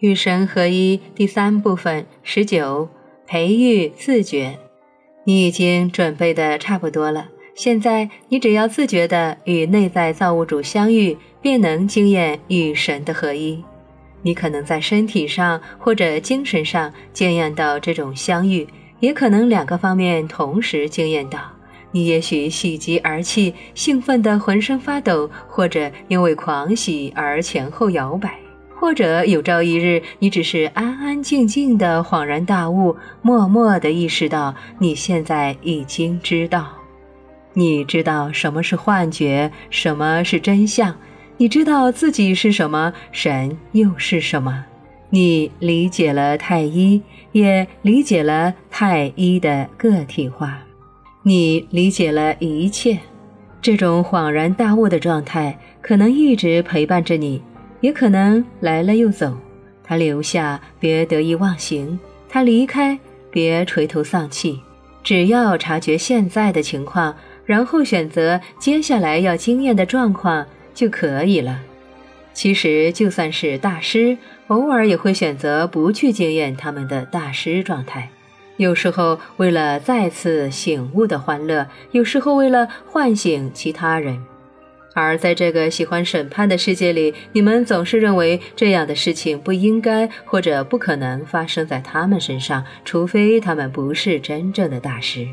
与神合一第三部分十九，培育自觉。你已经准备的差不多了，现在你只要自觉的与内在造物主相遇，便能经验与神的合一。你可能在身体上或者精神上经验到这种相遇，也可能两个方面同时经验到。你也许喜极而泣，兴奋的浑身发抖，或者因为狂喜而前后摇摆。或者有朝一日，你只是安安静静的恍然大悟，默默的意识到你现在已经知道，你知道什么是幻觉，什么是真相，你知道自己是什么，神又是什么，你理解了太一，也理解了太一的个体化，你理解了一切。这种恍然大悟的状态，可能一直陪伴着你。也可能来了又走，他留下别得意忘形，他离开别垂头丧气。只要察觉现在的情况，然后选择接下来要经验的状况就可以了。其实就算是大师，偶尔也会选择不去经验他们的大师状态。有时候为了再次醒悟的欢乐，有时候为了唤醒其他人。而在这个喜欢审判的世界里，你们总是认为这样的事情不应该或者不可能发生在他们身上，除非他们不是真正的大师。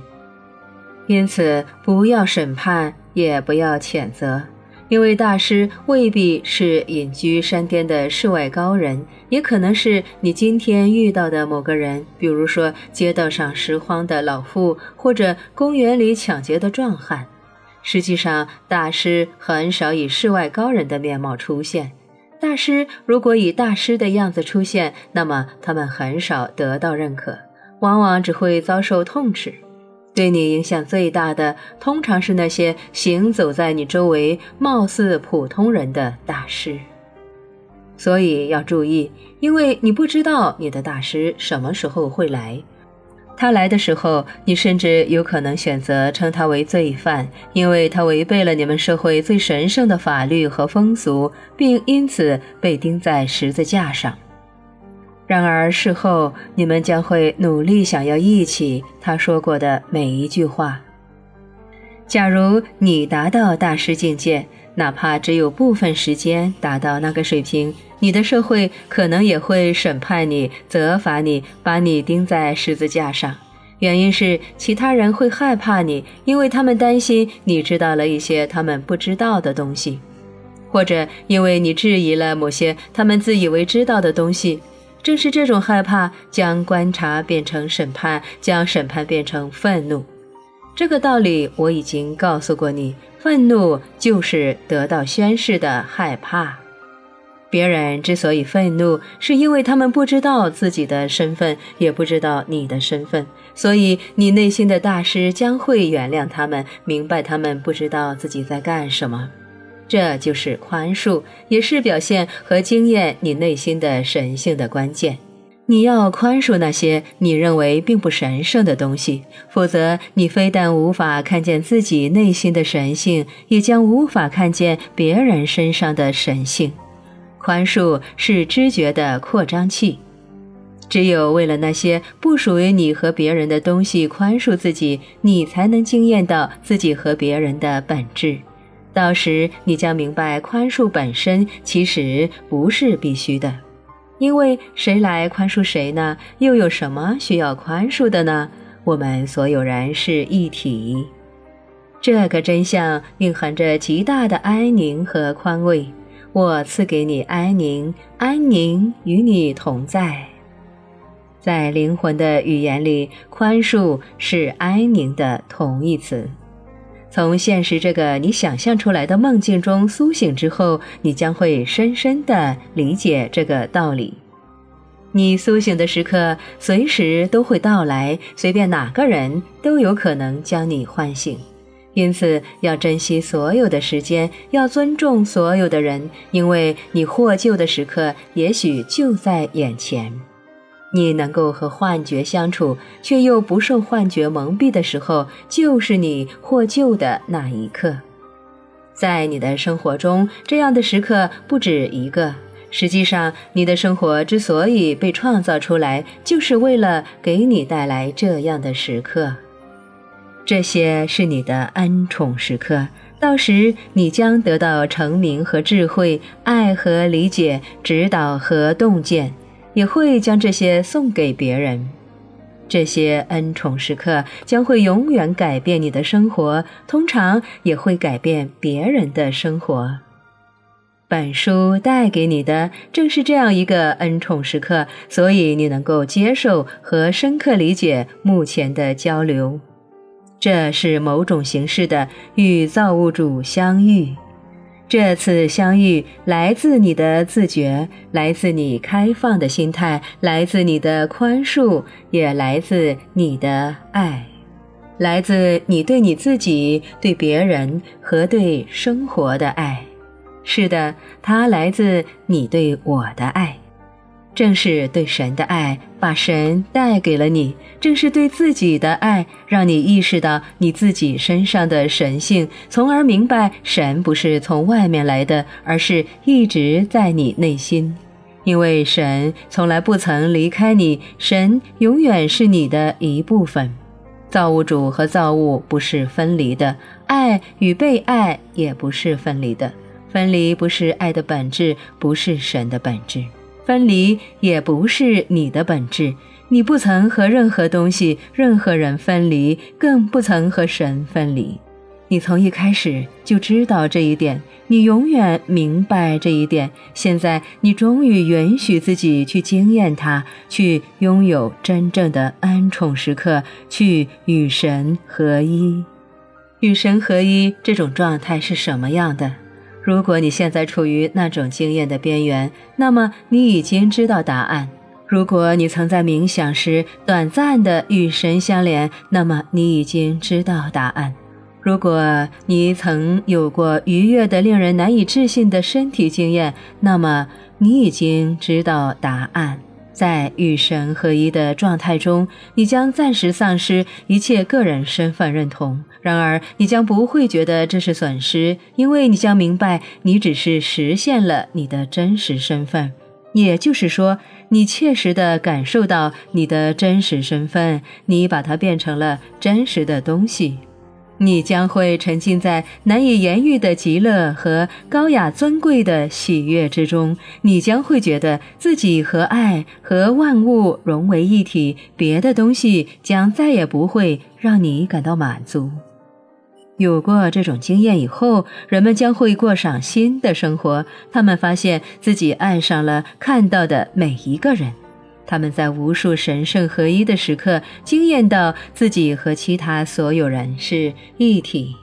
因此，不要审判，也不要谴责，因为大师未必是隐居山巅的世外高人，也可能是你今天遇到的某个人，比如说街道上拾荒的老妇，或者公园里抢劫的壮汉。实际上，大师很少以世外高人的面貌出现。大师如果以大师的样子出现，那么他们很少得到认可，往往只会遭受痛斥。对你影响最大的，通常是那些行走在你周围、貌似普通人的大师。所以要注意，因为你不知道你的大师什么时候会来。他来的时候，你甚至有可能选择称他为罪犯，因为他违背了你们社会最神圣的法律和风俗，并因此被钉在十字架上。然而事后，你们将会努力想要忆起他说过的每一句话。假如你达到大师境界，哪怕只有部分时间达到那个水平。你的社会可能也会审判你、责罚你，把你钉在十字架上。原因是其他人会害怕你，因为他们担心你知道了一些他们不知道的东西，或者因为你质疑了某些他们自以为知道的东西。正是这种害怕，将观察变成审判，将审判变成愤怒。这个道理我已经告诉过你：愤怒就是得到宣誓的害怕。别人之所以愤怒，是因为他们不知道自己的身份，也不知道你的身份，所以你内心的大师将会原谅他们，明白他们不知道自己在干什么。这就是宽恕，也是表现和经验你内心的神性的关键。你要宽恕那些你认为并不神圣的东西，否则你非但无法看见自己内心的神性，也将无法看见别人身上的神性。宽恕是知觉的扩张器，只有为了那些不属于你和别人的东西宽恕自己，你才能惊艳到自己和别人的本质。到时你将明白，宽恕本身其实不是必须的，因为谁来宽恕谁呢？又有什么需要宽恕的呢？我们所有人是一体，这个真相蕴含着极大的安宁和宽慰。我赐给你安宁，安宁与你同在。在灵魂的语言里，宽恕是安宁的同义词。从现实这个你想象出来的梦境中苏醒之后，你将会深深的理解这个道理。你苏醒的时刻随时都会到来，随便哪个人都有可能将你唤醒。因此，要珍惜所有的时间，要尊重所有的人，因为你获救的时刻也许就在眼前。你能够和幻觉相处，却又不受幻觉蒙蔽的时候，就是你获救的那一刻。在你的生活中，这样的时刻不止一个。实际上，你的生活之所以被创造出来，就是为了给你带来这样的时刻。这些是你的恩宠时刻，到时你将得到成名和智慧、爱和理解、指导和洞见，也会将这些送给别人。这些恩宠时刻将会永远改变你的生活，通常也会改变别人的生活。本书带给你的正是这样一个恩宠时刻，所以你能够接受和深刻理解目前的交流。这是某种形式的与造物主相遇。这次相遇来自你的自觉，来自你开放的心态，来自你的宽恕，也来自你的爱，来自你对你自己、对别人和对生活的爱。是的，它来自你对我的爱，正是对神的爱把神带给了你，正是对自己的爱让你意识到你自己身上的神性，从而明白神不是从外面来的，而是一直在你内心，因为神从来不曾离开你，神永远是你的一部分。造物主和造物不是分离的，爱与被爱也不是分离的。分离不是爱的本质，不是神的本质；分离也不是你的本质。你不曾和任何东西、任何人分离，更不曾和神分离。你从一开始就知道这一点，你永远明白这一点。现在你终于允许自己去经验它，去拥有真正的恩宠时刻，去与神合一。与神合一这种状态是什么样的？如果你现在处于那种经验的边缘，那么你已经知道答案。如果你曾在冥想时短暂的与神相连，那么你已经知道答案。如果你曾有过愉悦的、令人难以置信的身体经验，那么你已经知道答案。在与神合一的状态中，你将暂时丧失一切个人身份认同。然而，你将不会觉得这是损失，因为你将明白，你只是实现了你的真实身份。也就是说，你切实地感受到你的真实身份，你把它变成了真实的东西。你将会沉浸在难以言喻的极乐和高雅尊贵的喜悦之中。你将会觉得自己和爱和万物融为一体，别的东西将再也不会让你感到满足。有过这种经验以后，人们将会过上新的生活。他们发现自己爱上了看到的每一个人。他们在无数神圣合一的时刻，惊艳到自己和其他所有人是一体。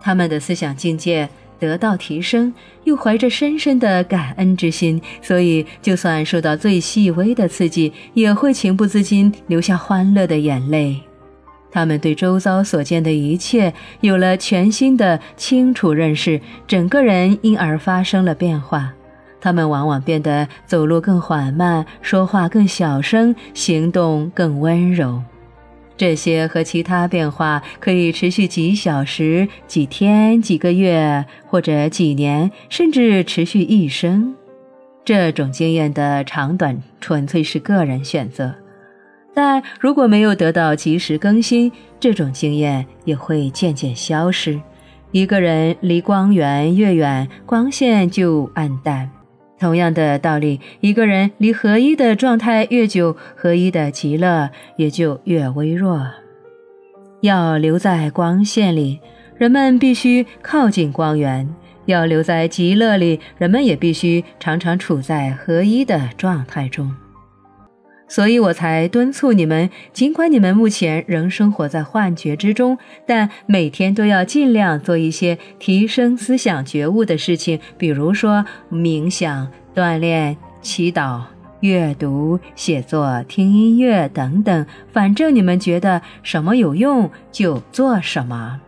他们的思想境界得到提升，又怀着深深的感恩之心，所以就算受到最细微的刺激，也会情不自禁流下欢乐的眼泪。他们对周遭所见的一切有了全新的清楚认识，整个人因而发生了变化。他们往往变得走路更缓慢，说话更小声，行动更温柔。这些和其他变化可以持续几小时、几天、几个月，或者几年，甚至持续一生。这种经验的长短纯粹是个人选择，但如果没有得到及时更新，这种经验也会渐渐消失。一个人离光源越远，光线就暗淡。同样的道理，一个人离合一的状态越久，合一的极乐也就越微弱。要留在光线里，人们必须靠近光源；要留在极乐里，人们也必须常常处在合一的状态中。所以我才敦促你们，尽管你们目前仍生活在幻觉之中，但每天都要尽量做一些提升思想觉悟的事情，比如说冥想、锻炼、祈祷、阅读、写作、听音乐等等。反正你们觉得什么有用，就做什么。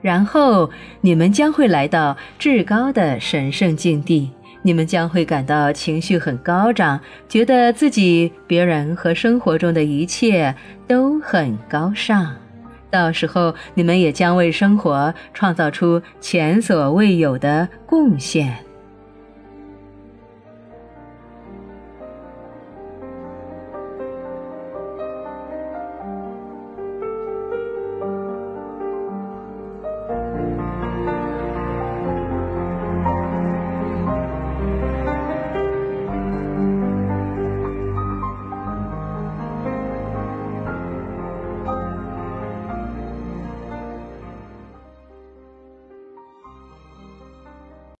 然后你们将会来到至高的神圣境地。你们将会感到情绪很高涨，觉得自己、别人和生活中的一切都很高尚。到时候，你们也将为生活创造出前所未有的贡献。